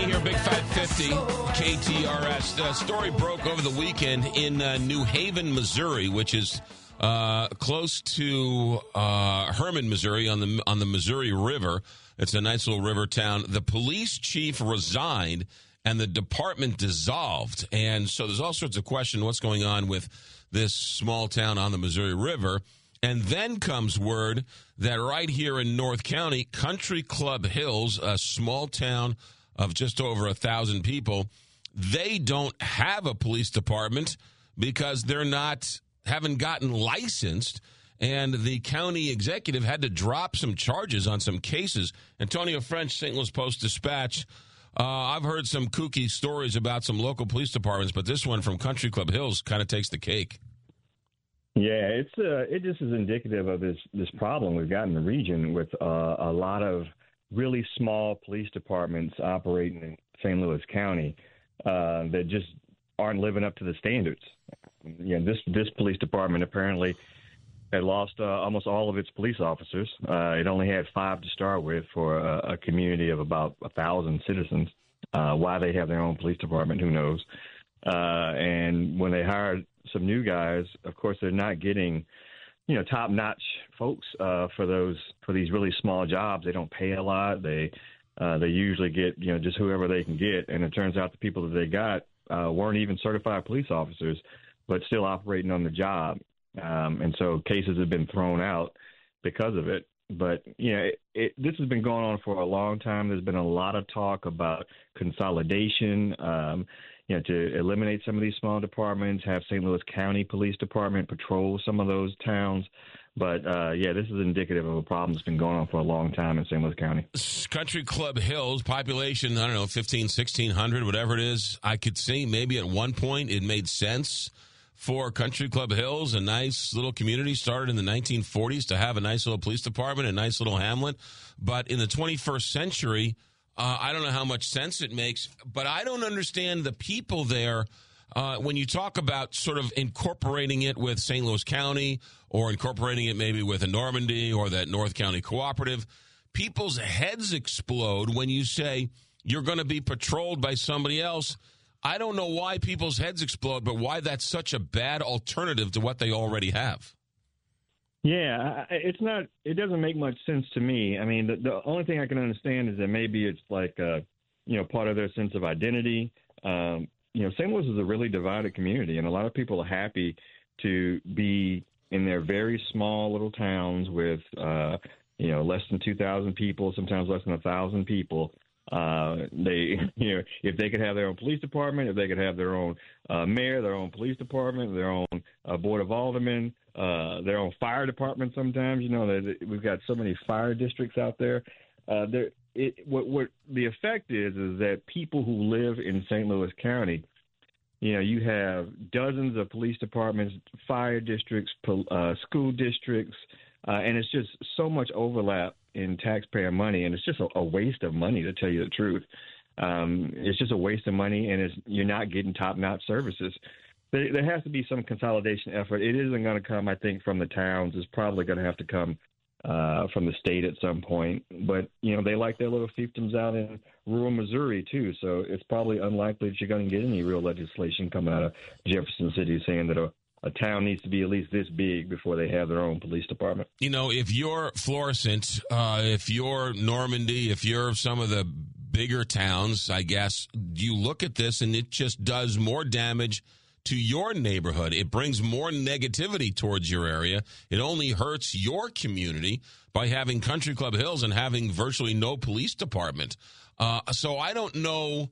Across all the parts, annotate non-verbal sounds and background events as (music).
Money here, Big 550, KTRS. The story broke over the weekend in uh, New Haven, Missouri, which is uh, close to uh, Hermann, Missouri, on the on the Missouri River. It's a nice little river town. The police chief resigned, and the department dissolved. And so there's all sorts of question what's going on with this small town on the Missouri River. And then comes word that right here in North County, Country Club Hills, a small town of just over a thousand people, they don't have a police department because they're not haven't gotten licensed. And the county executive had to drop some charges on some cases. Antonio French, St. Louis Post Dispatch. Uh, I've heard some kooky stories about some local police departments, but this one from Country Club Hills kind of takes the cake. Yeah, it's uh, it just is indicative of this this problem we've got in the region with uh, a lot of really small police departments operating in St. Louis County uh, that just aren't living up to the standards. Yeah, this this police department apparently had lost uh, almost all of its police officers. Uh, it only had five to start with for a, a community of about a thousand citizens. Uh, why they have their own police department, who knows? Uh, and when they hired some new guys, of course, they're not getting, you know, top notch folks uh, for those for these really small jobs. They don't pay a lot. They uh, they usually get you know just whoever they can get, and it turns out the people that they got uh, weren't even certified police officers, but still operating on the job. Um, and so cases have been thrown out because of it. But you know, it, it, this has been going on for a long time. There's been a lot of talk about consolidation. Um, you know, to eliminate some of these small departments, have St. Louis County Police Department patrol some of those towns. But uh, yeah, this is indicative of a problem that's been going on for a long time in St. Louis County. Country Club Hills, population, I don't know, 15, 1600, whatever it is. I could see maybe at one point it made sense for Country Club Hills, a nice little community started in the 1940s to have a nice little police department, a nice little hamlet. But in the 21st century, uh, I don't know how much sense it makes, but I don't understand the people there. Uh, when you talk about sort of incorporating it with St. Louis County or incorporating it maybe with a Normandy or that North County cooperative, people's heads explode when you say you're going to be patrolled by somebody else. I don't know why people's heads explode, but why that's such a bad alternative to what they already have. Yeah, it's not. It doesn't make much sense to me. I mean, the, the only thing I can understand is that maybe it's like, uh, you know, part of their sense of identity. Um, you know, St. Louis is a really divided community, and a lot of people are happy to be in their very small little towns with, uh, you know, less than two thousand people, sometimes less than a thousand people, uh, they, (laughs) you know, if they could have their own police department, if they could have their own uh, mayor, their own police department, their own uh, board of aldermen, uh, their own fire department. Sometimes, you know, that we've got so many fire districts out there. Uh, there, it, what, what the effect is is that people who live in St. Louis County, you know, you have dozens of police departments, fire districts, uh, school districts, uh, and it's just so much overlap in taxpayer money, and it's just a, a waste of money to tell you the truth. Um, it's just a waste of money, and you're not getting top-notch services. There, there has to be some consolidation effort. It isn't going to come, I think, from the towns. It's probably going to have to come uh, from the state at some point. But you know, they like their little fiefdoms out in rural Missouri too. So it's probably unlikely that you're going to get any real legislation coming out of Jefferson City saying that a a town needs to be at least this big before they have their own police department. You know, if you're Florissant, uh, if you're Normandy, if you're some of the bigger towns, I guess, you look at this and it just does more damage to your neighborhood. It brings more negativity towards your area. It only hurts your community by having Country Club Hills and having virtually no police department. Uh, so I don't know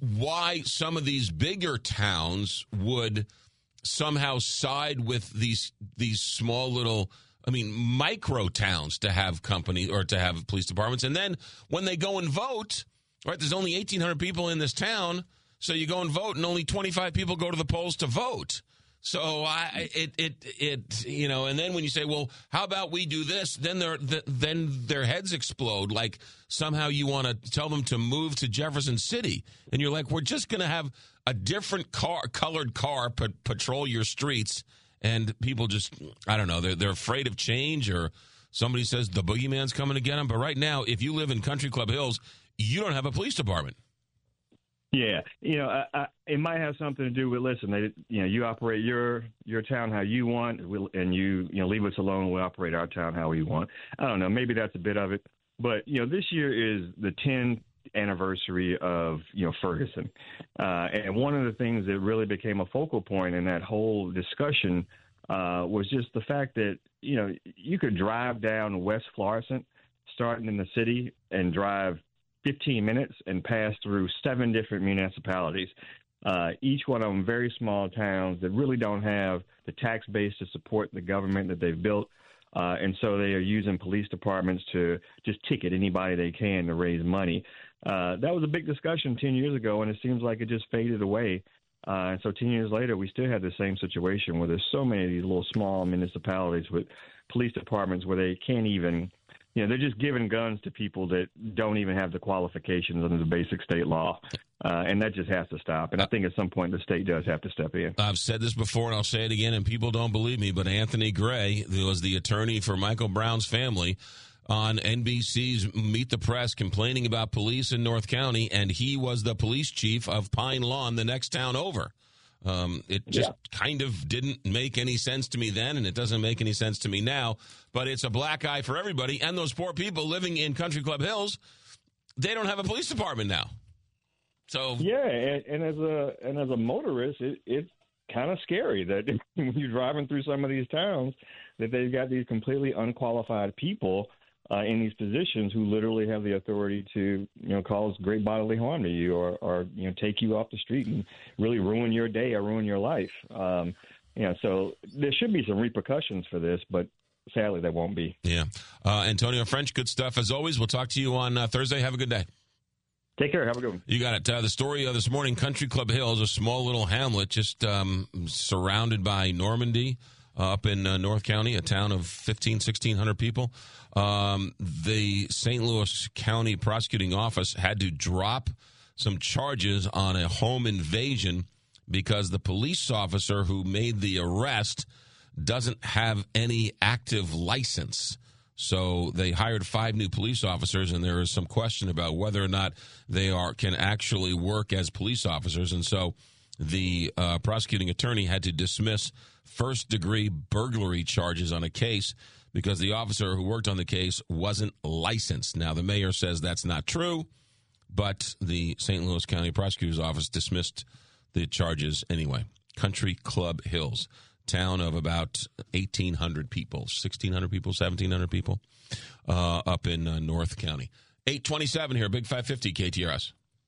why some of these bigger towns would – somehow side with these these small little I mean micro towns to have company or to have police departments. And then when they go and vote right there's only 1800 people in this town. So you go and vote and only 25 people go to the polls to vote so I it it it you know, and then when you say, well, how about we do this? Then their then their heads explode. Like somehow you want to tell them to move to Jefferson City, and you're like, we're just going to have a different car, colored car, pat- patrol your streets, and people just, I don't know, they're they're afraid of change, or somebody says the boogeyman's coming to get them. But right now, if you live in Country Club Hills, you don't have a police department. Yeah, you know, I, I, it might have something to do with listen. They, you know, you operate your your town how you want, and you you know leave us alone. We operate our town how we want. I don't know. Maybe that's a bit of it, but you know, this year is the 10th anniversary of you know Ferguson, uh, and one of the things that really became a focal point in that whole discussion uh, was just the fact that you know you could drive down West Florissant, starting in the city, and drive 15 minutes and pass through seven different municipalities. Uh, each one of them very small towns that really don't have the tax base to support the government that they've built. Uh, and so they are using police departments to just ticket anybody they can to raise money. Uh, that was a big discussion 10 years ago, and it seems like it just faded away. Uh, and so 10 years later, we still have the same situation where there's so many of these little small municipalities with police departments where they can't even you know, they're just giving guns to people that don't even have the qualifications under the basic state law. Uh, and that just has to stop. And I think at some point the state does have to step in. I've said this before and I'll say it again, and people don't believe me, but Anthony Gray, who was the attorney for Michael Brown's family, on NBC's Meet the Press complaining about police in North County, and he was the police chief of Pine Lawn, the next town over. Um, it just yeah. kind of didn't make any sense to me then, and it doesn't make any sense to me now. But it's a black eye for everybody, and those poor people living in Country Club Hills, they don't have a police department now. So yeah, and, and as a and as a motorist, it, it's kind of scary that (laughs) when you're driving through some of these towns, that they've got these completely unqualified people uh, in these positions who literally have the authority to you know cause great bodily harm to you or or you know take you off the street and really ruin your day or ruin your life. Um, you know, so there should be some repercussions for this, but sadly there won't be. Yeah, uh, Antonio French, good stuff as always. We'll talk to you on uh, Thursday. Have a good day. Take care. Have a good one. You got it. Uh, the story of this morning Country Club Hills, a small little hamlet just um, surrounded by Normandy up in uh, North County, a town of 15, 1600 people. Um, the St. Louis County Prosecuting Office had to drop some charges on a home invasion because the police officer who made the arrest doesn't have any active license. So they hired five new police officers, and there is some question about whether or not they are can actually work as police officers. And so the uh, prosecuting attorney had to dismiss first degree burglary charges on a case because the officer who worked on the case wasn't licensed. Now, the mayor says that's not true, but the St. Louis County Prosecutor's Office dismissed the charges anyway. Country Club Hills, town of about 1,800 people, 1,600 people, 1,700 people uh, up in uh, North County. 827 here, Big 550 KTRS.